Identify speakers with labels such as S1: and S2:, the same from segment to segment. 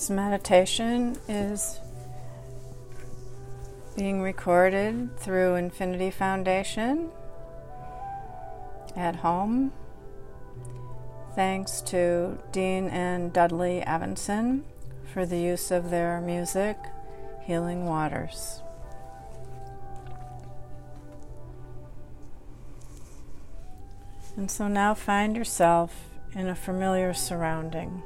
S1: This meditation is being recorded through Infinity Foundation at home. Thanks to Dean and Dudley Evenson for the use of their music, Healing Waters. And so now find yourself in a familiar surrounding.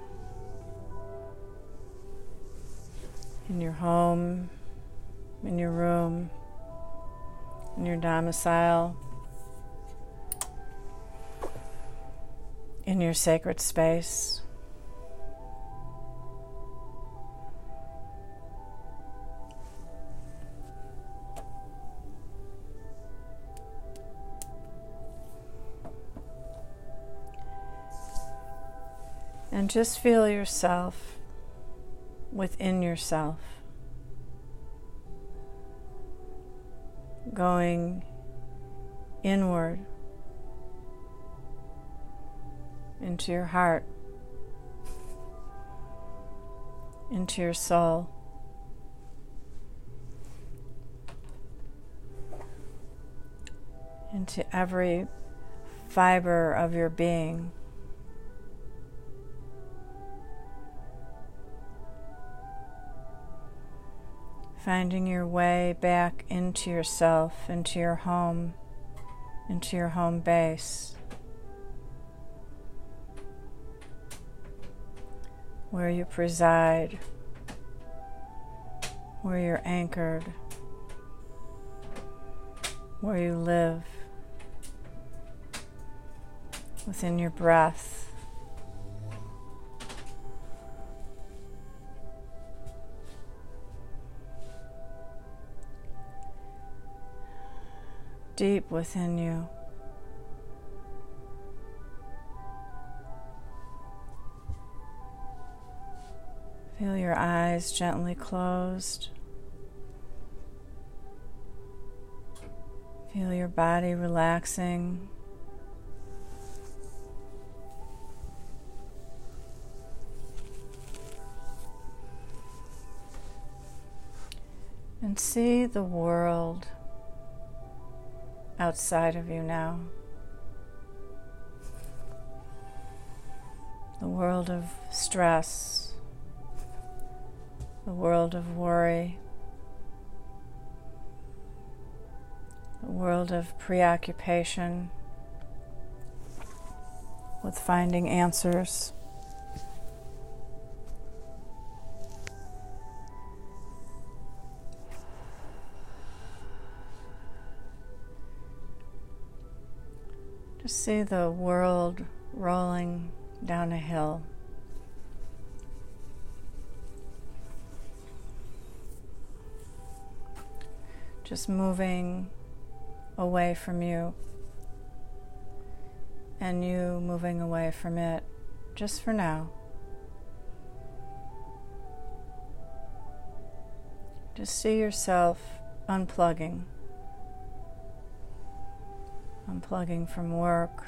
S1: In your home, in your room, in your domicile, in your sacred space. And just feel yourself within yourself going inward into your heart, into your soul. Into every fiber of your being. Finding your way back into yourself, into your home, into your home base. Where you preside, where you're anchored, where you live, within your breath. Deep within you. Feel your eyes gently closed. Feel your body relaxing. And see the world outside of you now. The world of stress, the world of worry, the world of preoccupation with finding answers. See the world rolling down a hill. Just moving away from you, and you moving away from it just for now. Just see yourself unplugging unplugging from work,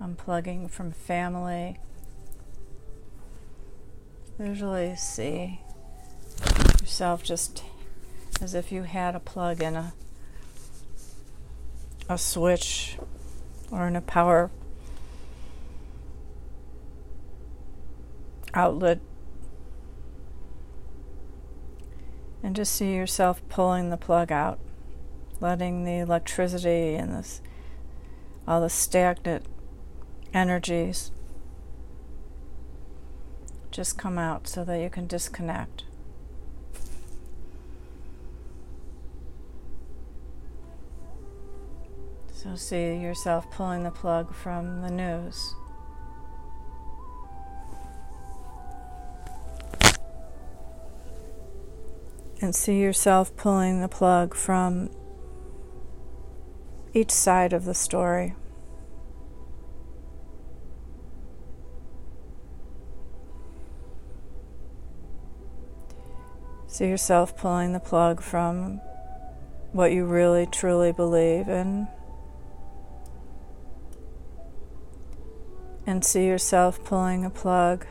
S1: unplugging from family. Usually see yourself just as if you had a plug in a a switch or in a power outlet. And just see yourself pulling the plug out letting the electricity and this, all the stagnant energies just come out so that you can disconnect. So, see yourself pulling the plug from the news. And see yourself pulling the plug from each side of the story. See yourself pulling the plug from what you really truly believe in. And see yourself pulling a plug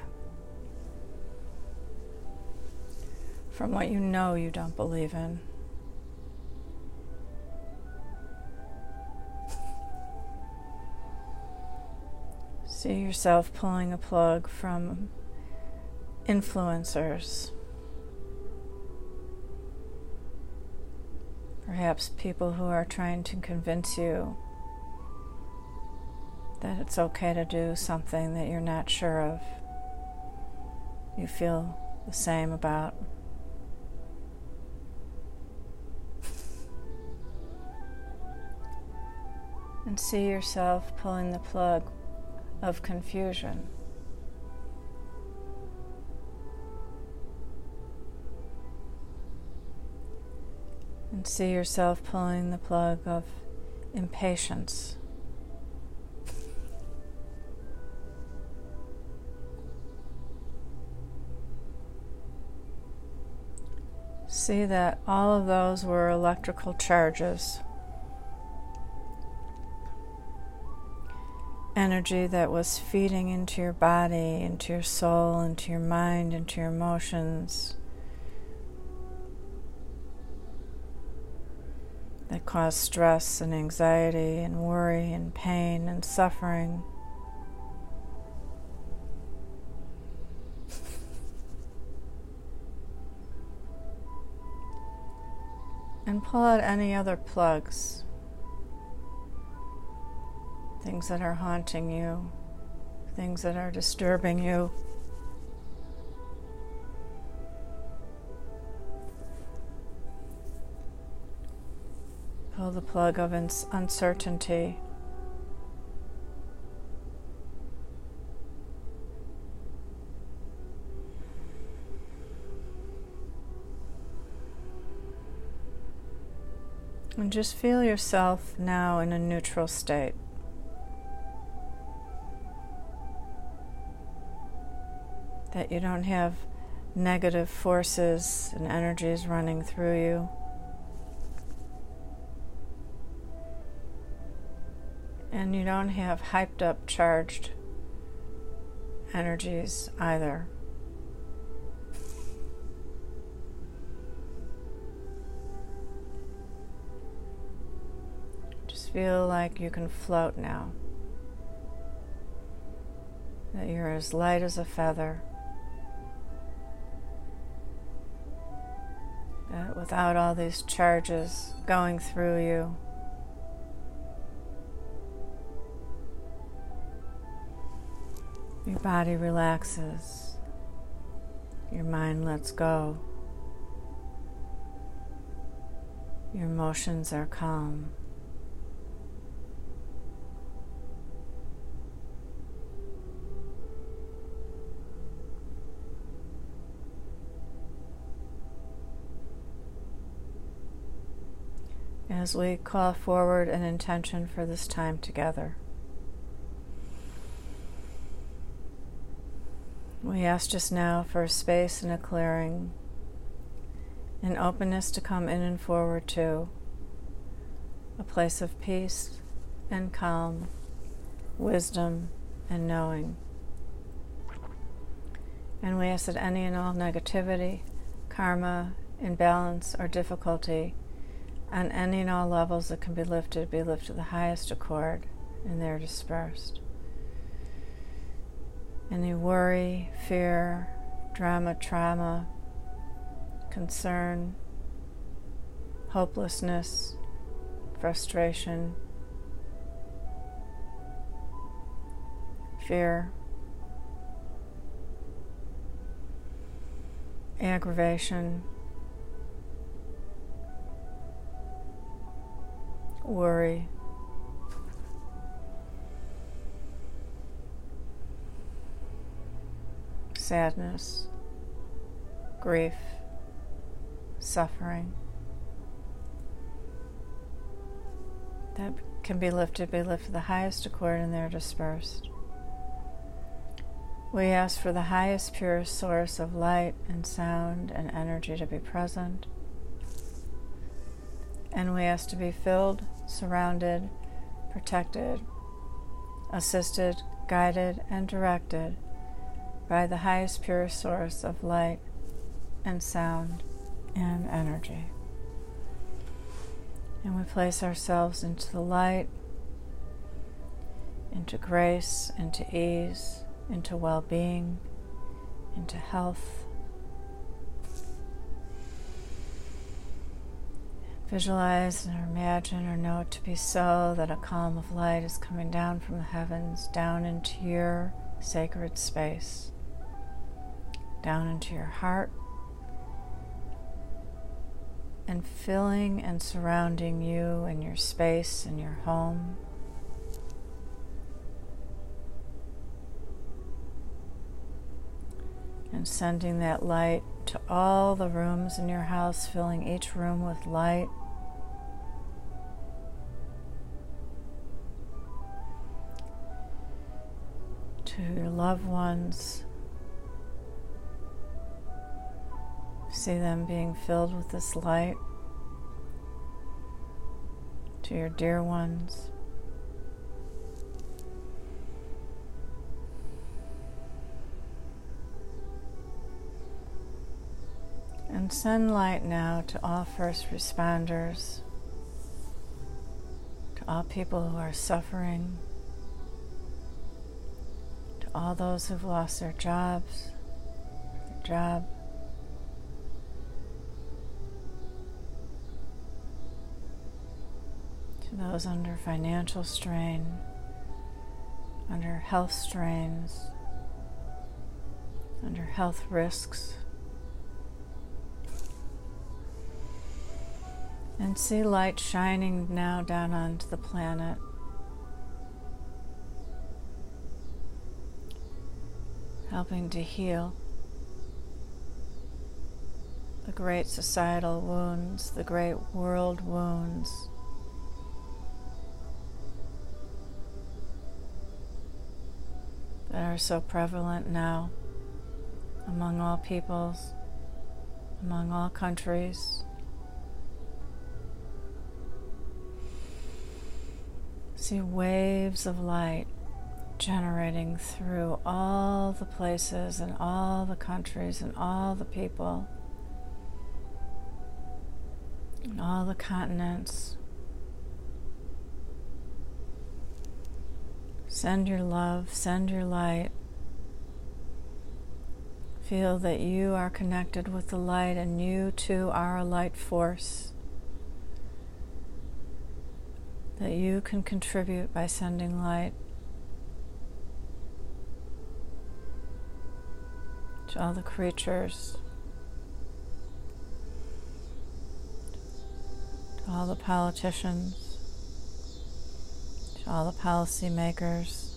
S1: from what you know you don't believe in. See yourself pulling a plug from influencers. Perhaps people who are trying to convince you that it's okay to do something that you're not sure of, you feel the same about. And see yourself pulling the plug of confusion. And see yourself pulling the plug of impatience. See that all of those were electrical charges. Energy that was feeding into your body, into your soul, into your mind, into your emotions. That caused stress and anxiety and worry and pain and suffering. and pull out any other plugs things that are haunting you, things that are disturbing you. Pull the plug of uncertainty. And just feel yourself now in a neutral state. That you don't have negative forces and energies running through you. And you don't have hyped up, charged energies either. Just feel like you can float now. That you're as light as a feather. Uh, without all these charges going through you. Your body relaxes, your mind lets go, your emotions are calm. As we call forward an intention for this time together. We ask just now for a space and a clearing, an openness to come in and forward to, a place of peace and calm, wisdom and knowing. And we ask that any and all negativity, karma, imbalance, or difficulty on any and all levels that can be lifted, be lifted to the highest accord, and they're dispersed. Any worry, fear, drama, trauma, concern, hopelessness, frustration, fear, aggravation, worry. Sadness, grief, suffering. That can be lifted, be lifted to the highest accord, and they're dispersed. We ask for the highest, purest source of light and sound and energy to be present. And we ask to be filled surrounded, protected, assisted, guided, and directed by the highest pure source of light and sound and energy. And we place ourselves into the light, into grace, into ease, into well being, into health. Visualize or imagine or know it to be so that a column of light is coming down from the heavens down into your sacred space, down into your heart, and filling and surrounding you and your space and your home. And sending that light to all the rooms in your house, filling each room with light. To your loved ones, See them being filled with this light. To your dear ones. And send light now to all first responders, to all people who are suffering, all those who've lost their jobs, their job. to those under financial strain, under health strains, under health risks. And see light shining now down onto the planet. Helping to heal the great societal wounds, the great world wounds that are so prevalent now among all peoples, among all countries. See waves of light generating through all the places and all the countries and all the people and all the continents. Send your love, send your light. Feel that you are connected with the light and you too are a light force. That you can contribute by sending light to all the creatures, to all the politicians. To all the policymakers,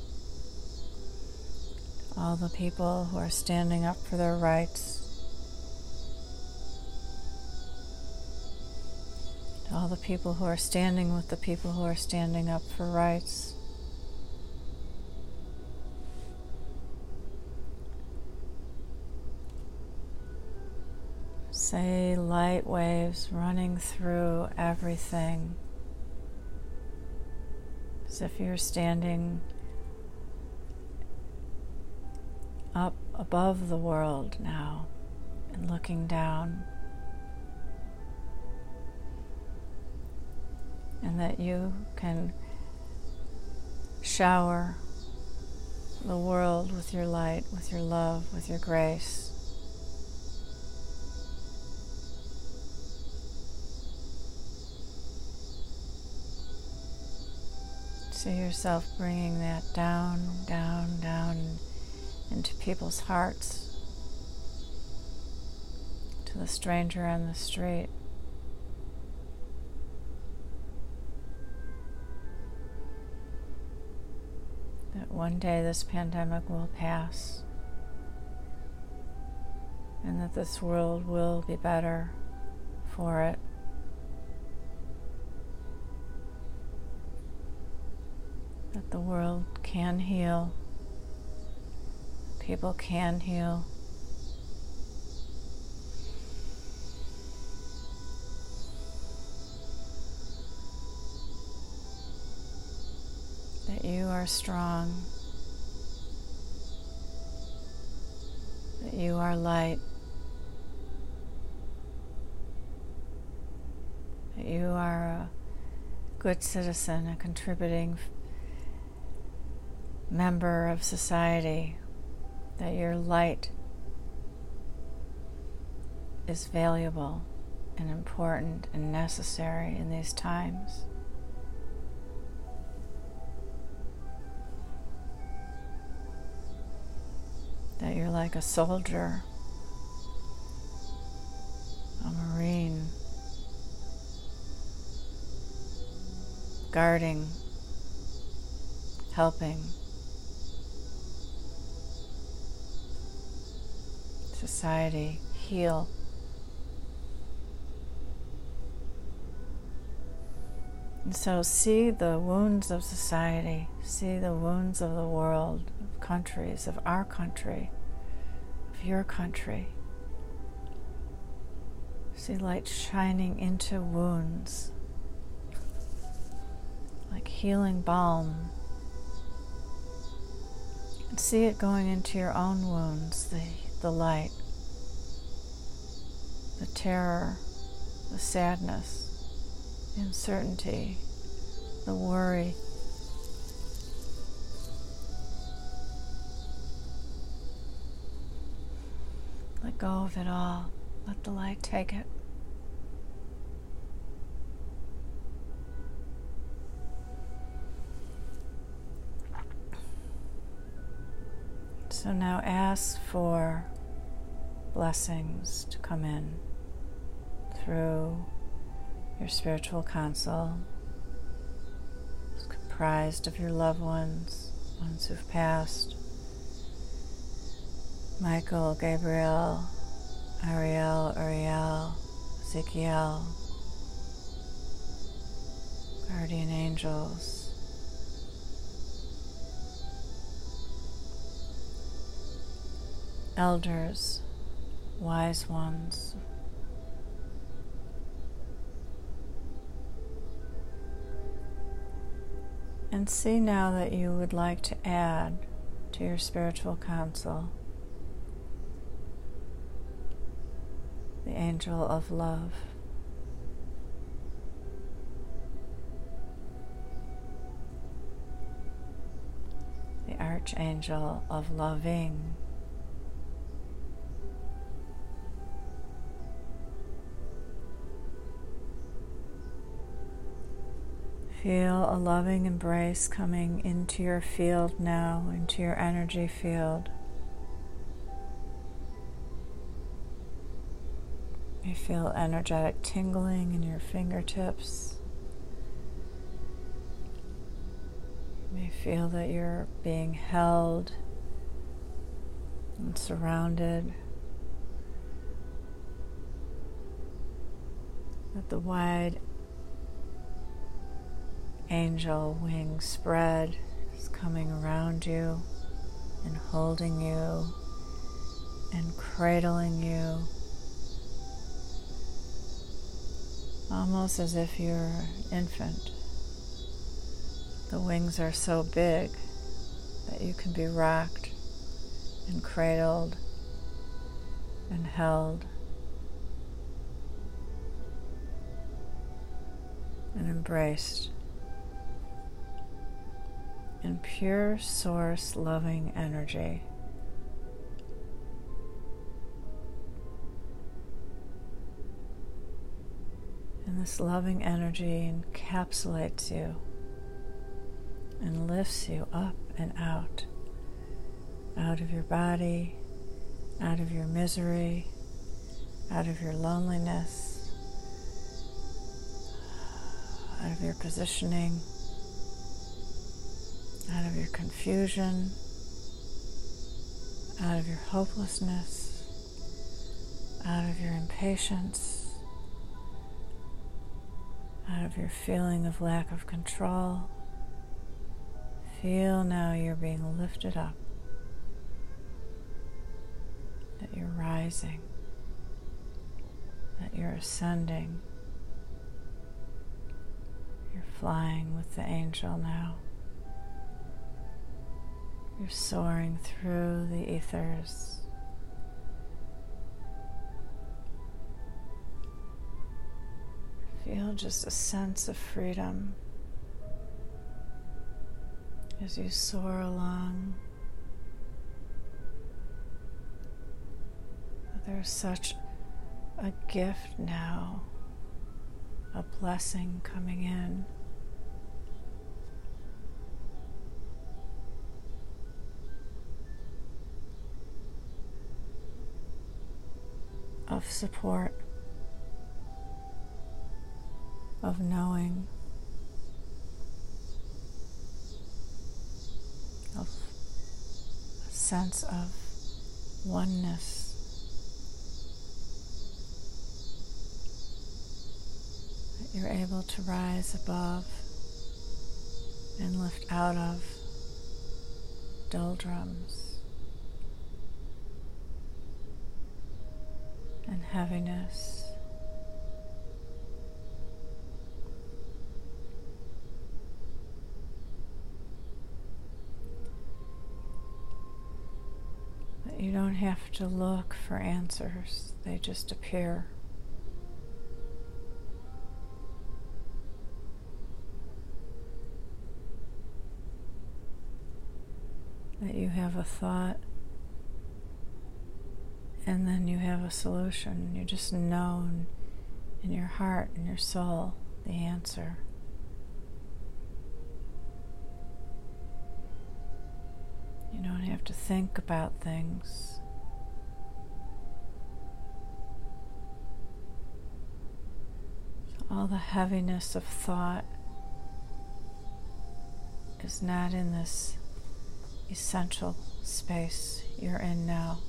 S1: to all the people who are standing up for their rights, to all the people who are standing with the people who are standing up for rights. Say light waves running through everything as if you're standing up above the world now and looking down. And that you can shower the world with your light, with your love, with your grace. See yourself bringing that down, down, down into people's hearts, to the stranger on the street. That one day this pandemic will pass and that this world will be better for it. That the world can heal, people can heal. That you are strong, that you are light. that you are a good citizen, a contributing member of society, that your light is valuable and important and necessary in these times. That you're like a soldier, a marine, guarding, helping. Society heal. And so see the wounds of society, see the wounds of the world, of countries, of our country, of your country. See light shining into wounds, like healing balm. And see it going into your own wounds, the, the light, the terror, the sadness the uncertainty, the worry. Let go of it all. Let the light take it. So now ask for blessings to come in through your spiritual council is comprised of your loved ones, ones who've passed. Michael, Gabriel, Ariel, Uriel, Ezekiel, guardian angels. Elders, wise ones, And see now that you would like to add to your spiritual council the angel of love. The archangel of loving. Feel a loving embrace coming into your field now, into your energy field. You feel energetic tingling in your fingertips. You may feel that you're being held and surrounded. That the wide angel wings spread is coming around you and holding you and cradling you. Almost as if you're an infant. The wings are so big that you can be rocked and cradled and held. And embraced in pure source loving energy. And this loving energy encapsulates you and lifts you up and out, out of your body, out of your misery, out of your loneliness, out of your positioning out of your confusion, out of your hopelessness, out of your impatience, out of your feeling of lack of control. Feel now you're being lifted up, that you're rising, that you're ascending. You're flying with the angel now. You're soaring through the ethers. Feel just a sense of freedom as you soar along. There's such a gift now, a blessing coming in. Of support, of knowing, of a sense of oneness. That you're able to rise above and lift out of doldrums and heaviness. But you don't have to look for answers, they just appear. that you have a thought and then you have a solution. You just know in your heart and your soul the answer. You don't have to think about things. All the heaviness of thought is not in this essential space you're in now.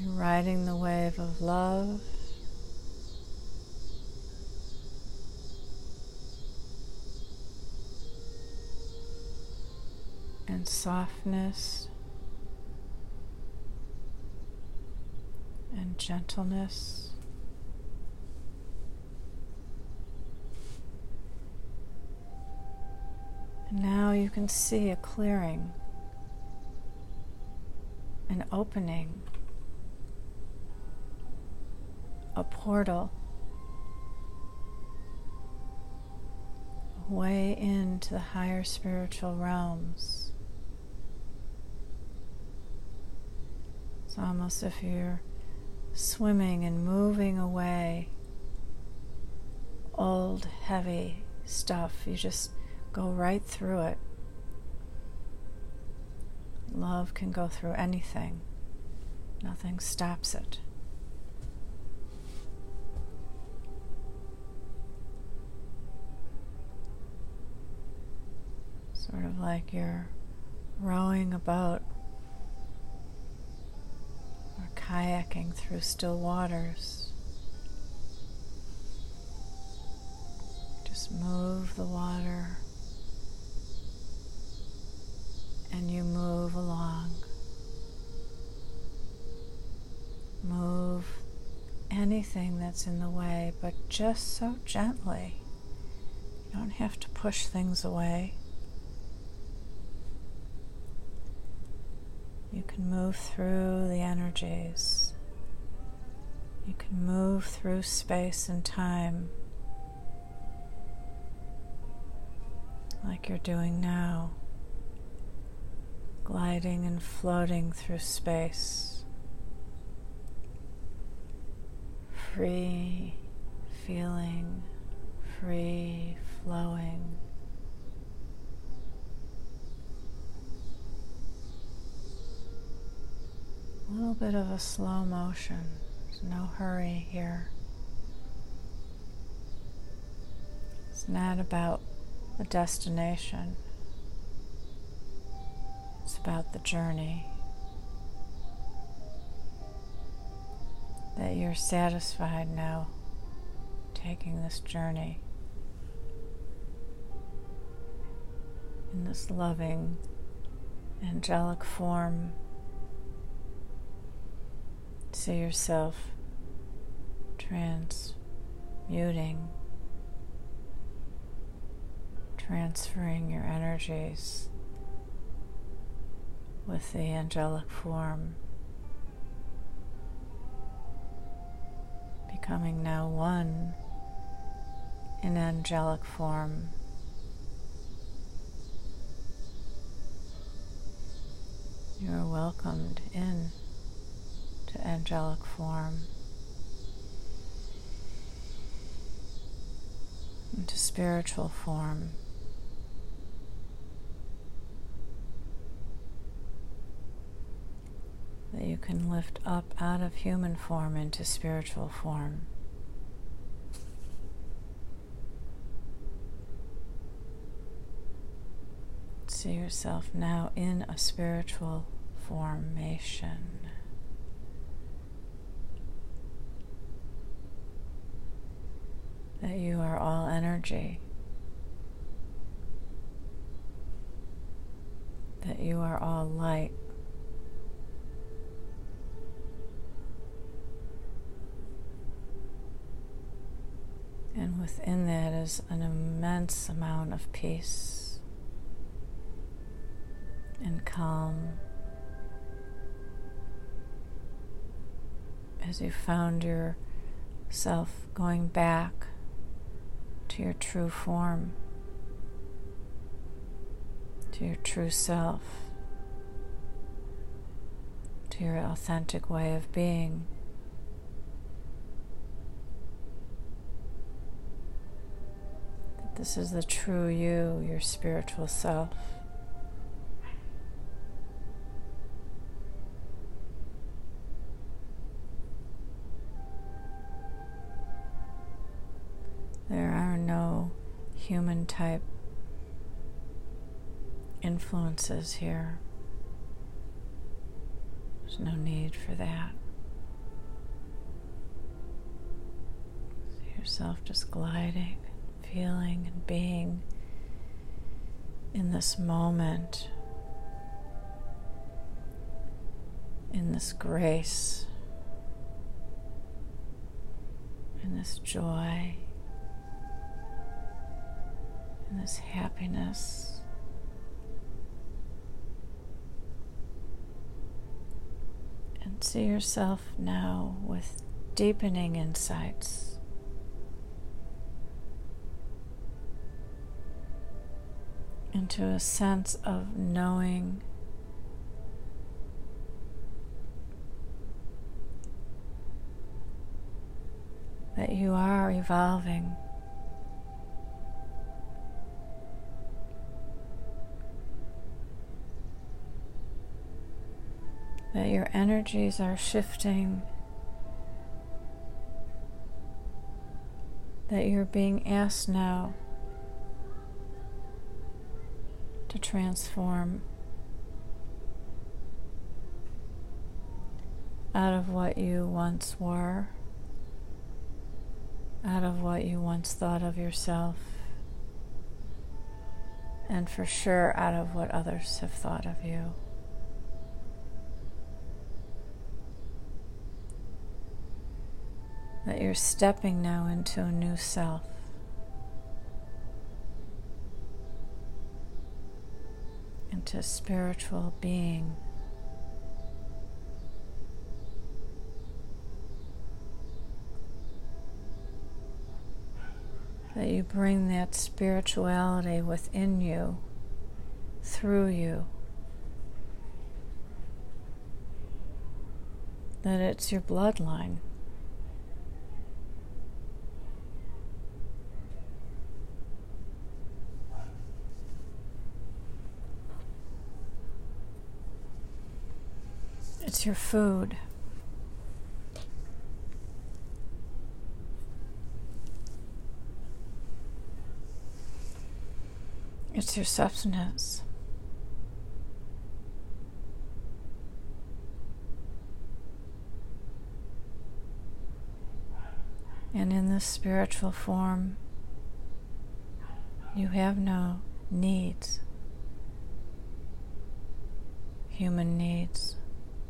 S1: You're riding the wave of love. And softness and gentleness. And now you can see a clearing, an opening, a portal, way into the higher spiritual realms. It's almost if you're swimming and moving away old, heavy stuff. You just Go right through it. Love can go through anything, nothing stops it. Sort of like you're rowing a boat or kayaking through still waters. Just move the water and you move along. Move anything that's in the way, but just so gently. You don't have to push things away. You can move through the energies. You can move through space and time like you're doing now gliding and floating through space, free feeling, free flowing. A little bit of a slow motion, there's no hurry here. It's not about the destination. It's about the journey. That you're satisfied now taking this journey in this loving, angelic form. See yourself transmuting, transferring your energies with the angelic form becoming now one in angelic form. You are welcomed in to angelic form, into spiritual form. That you can lift up out of human form into spiritual form. See yourself now in a spiritual formation. That you are all energy. That you are all light. And within that is an immense amount of peace and calm as you found yourself going back to your true form, to your true self, to your authentic way of being. This is the true you, your spiritual self. Type influences here. There's no need for that. See yourself just gliding, feeling, and being in this moment, in this grace, in this joy and this happiness. And see yourself now with deepening insights. Into a sense of knowing that you are evolving. That your energies are shifting, that you're being asked now to transform out of what you once were, out of what you once thought of yourself, and for sure out of what others have thought of you. That you're stepping now into a new self. Into spiritual being. That you bring that spirituality within you, through you. That it's your bloodline. It's your food. It's your substance. And in this spiritual form, you have no needs, human needs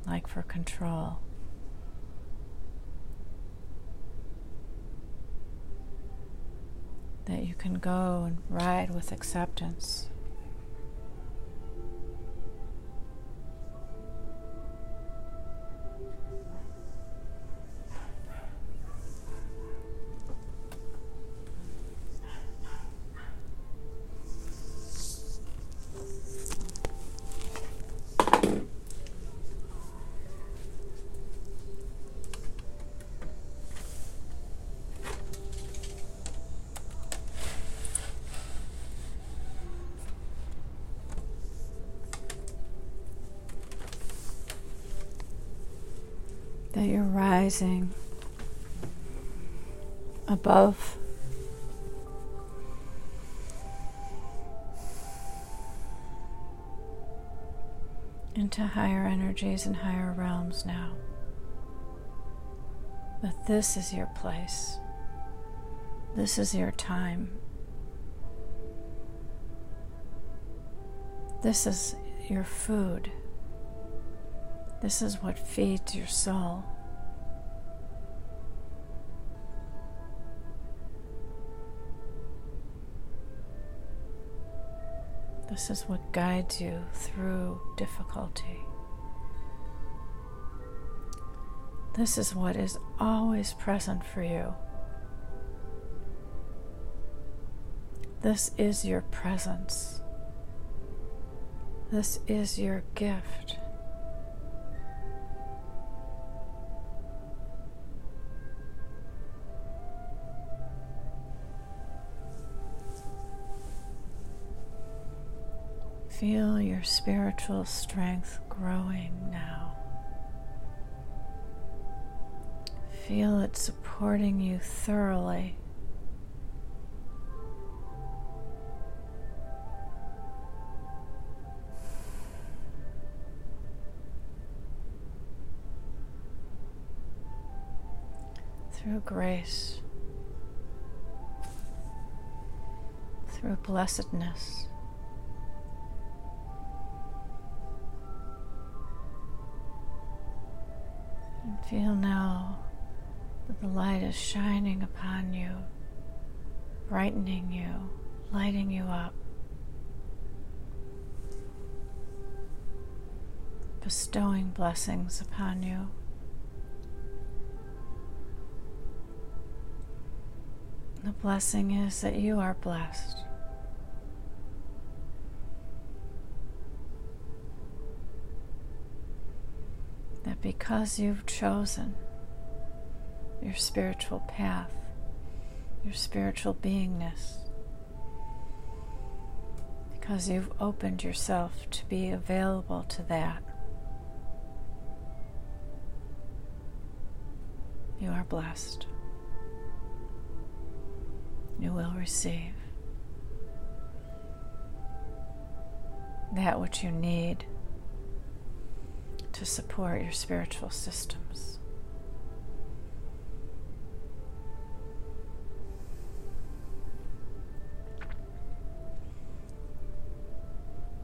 S1: like for control. That you can go and ride with acceptance. That you're rising above into higher energies and higher realms now. That this is your place. This is your time. This is your food. This is what feeds your soul. This is what guides you through difficulty. This is what is always present for you. This is your presence. This is your gift. Feel your spiritual strength growing now. Feel it supporting you thoroughly. Through grace, through blessedness. Feel now that the light is shining upon you, brightening you, lighting you up, bestowing blessings upon you. The blessing is that you are blessed. That because you've chosen your spiritual path, your spiritual beingness, because you've opened yourself to be available to that, you are blessed. You will receive that which you need to support your spiritual systems.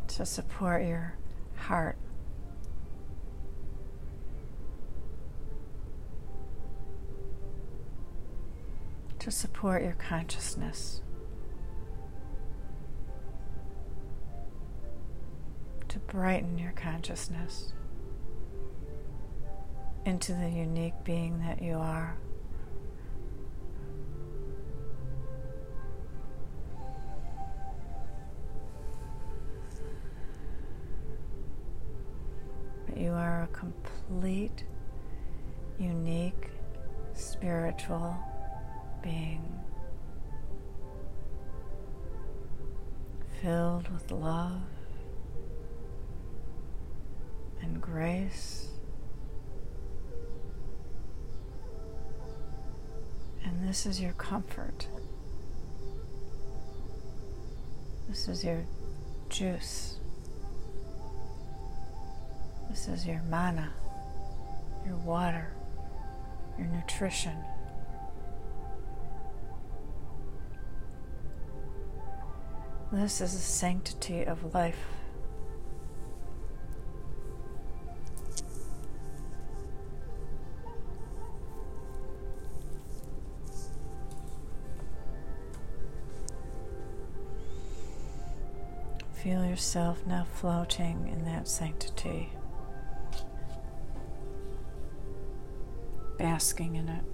S1: To support your heart. To support your consciousness. To brighten your consciousness into the unique being that you are. But you are a complete, unique, spiritual being. Filled with love and grace This is your comfort. This is your juice. This is your mana, your water, your nutrition. This is the sanctity of life. Feel yourself now floating in that sanctity, basking in it.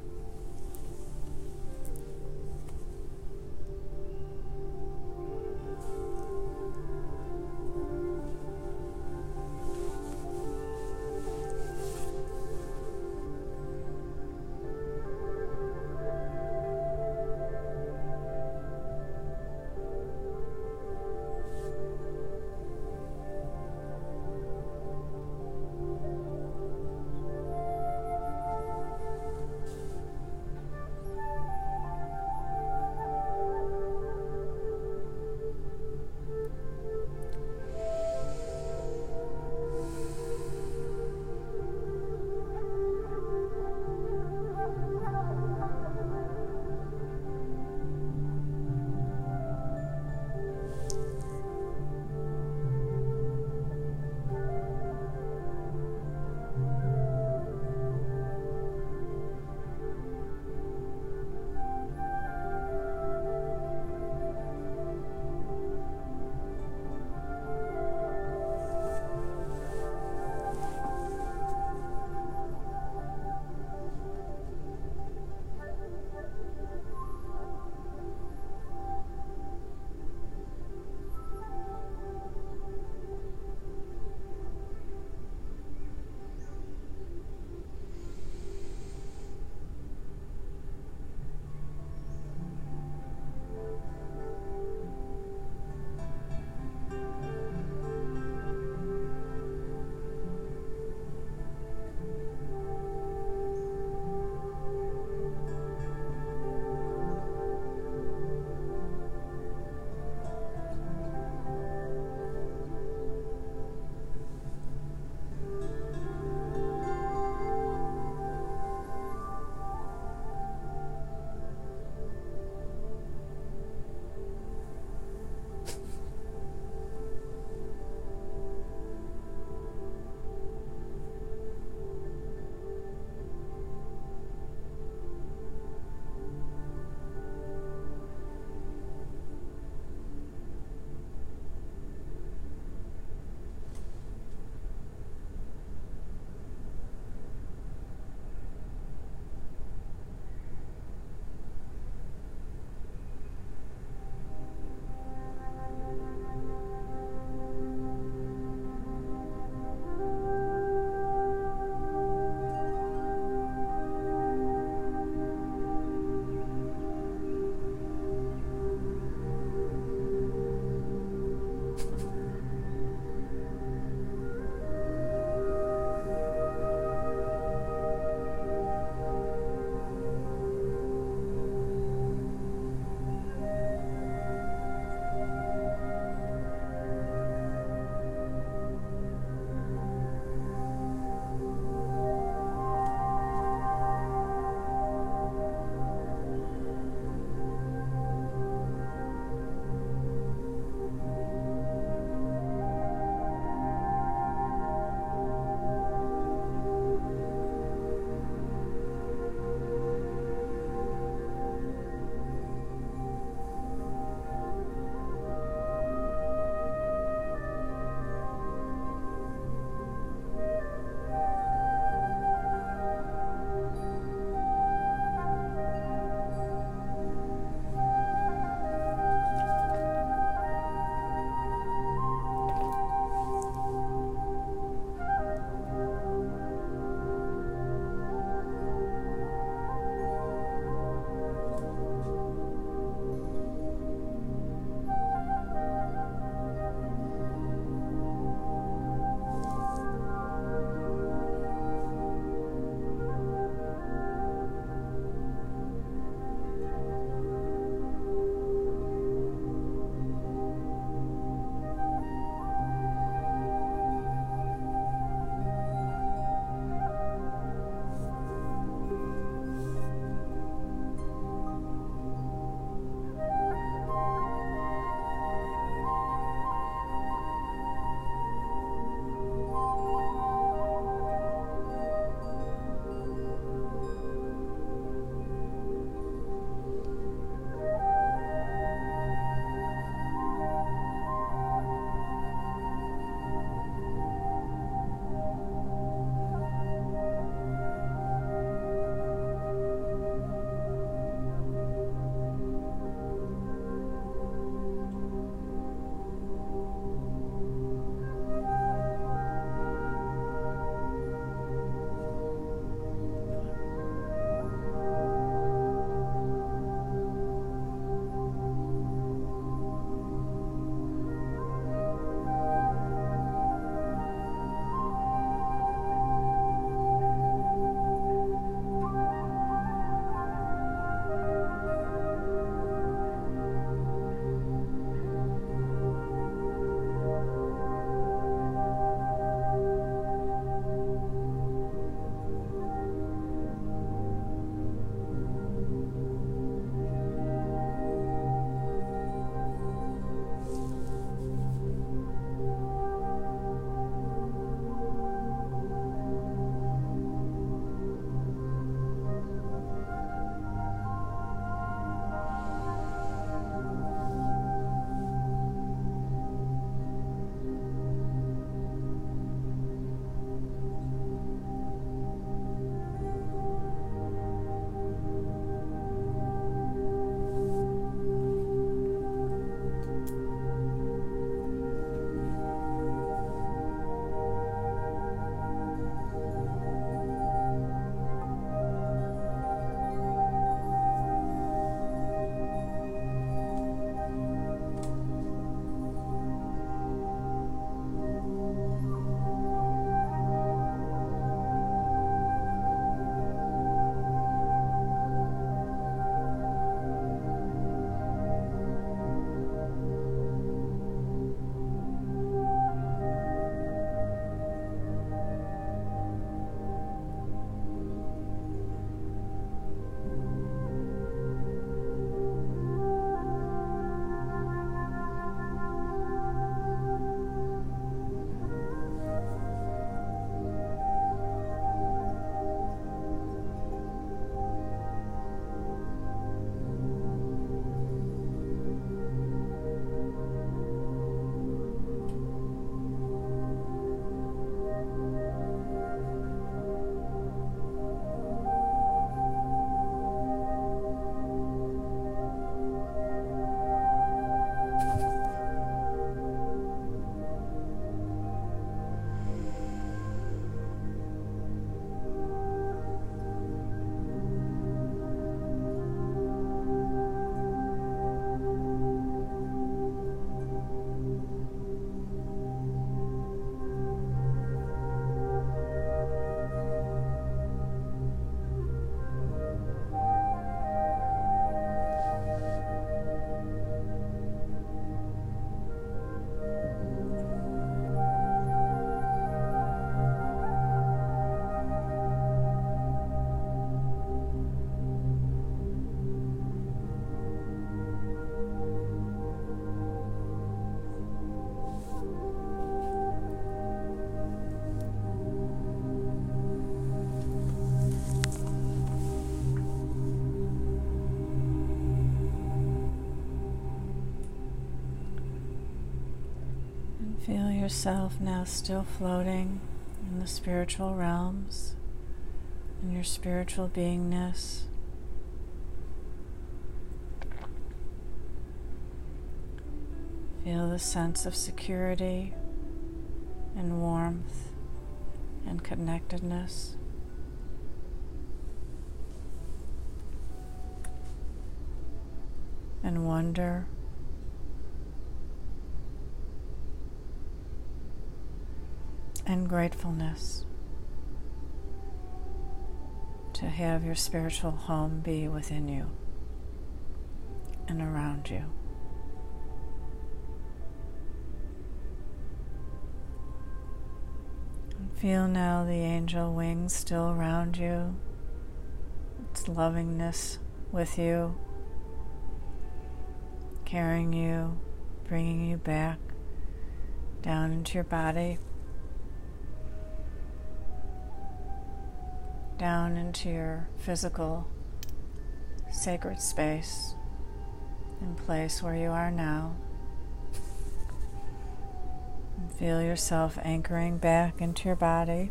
S1: Feel yourself now still floating in the spiritual realms, in your spiritual beingness. Feel the sense of security and warmth and connectedness. And wonder. And gratefulness to have your spiritual home be within you and around you. And Feel now the angel wings still around you, its lovingness with you, carrying you, bringing you back down into your body, down into your physical sacred space and place where you are now. And Feel yourself anchoring back into your body.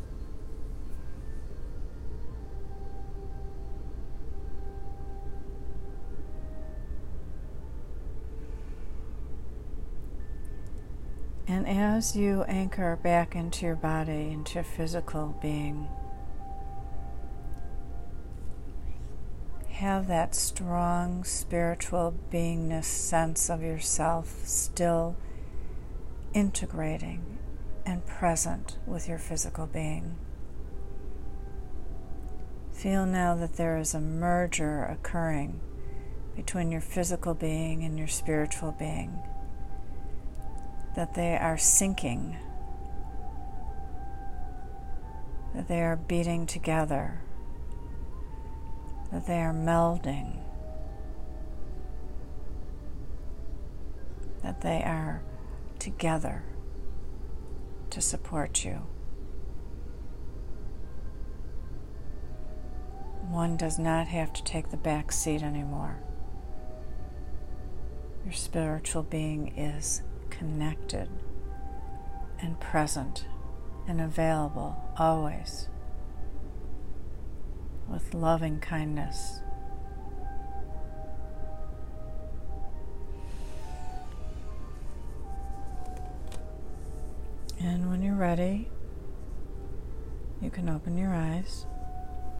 S1: And as you anchor back into your body, into your physical being, have that strong spiritual beingness sense of yourself still integrating and present with your physical being. Feel now that there is a merger occurring between your physical being and your spiritual being, that they are syncing, that they are beating together, that they are melding, that they are together to support you. One does not have to take the back seat anymore. Your spiritual being is connected and present and available always with loving kindness. And when you're ready, you can open your eyes.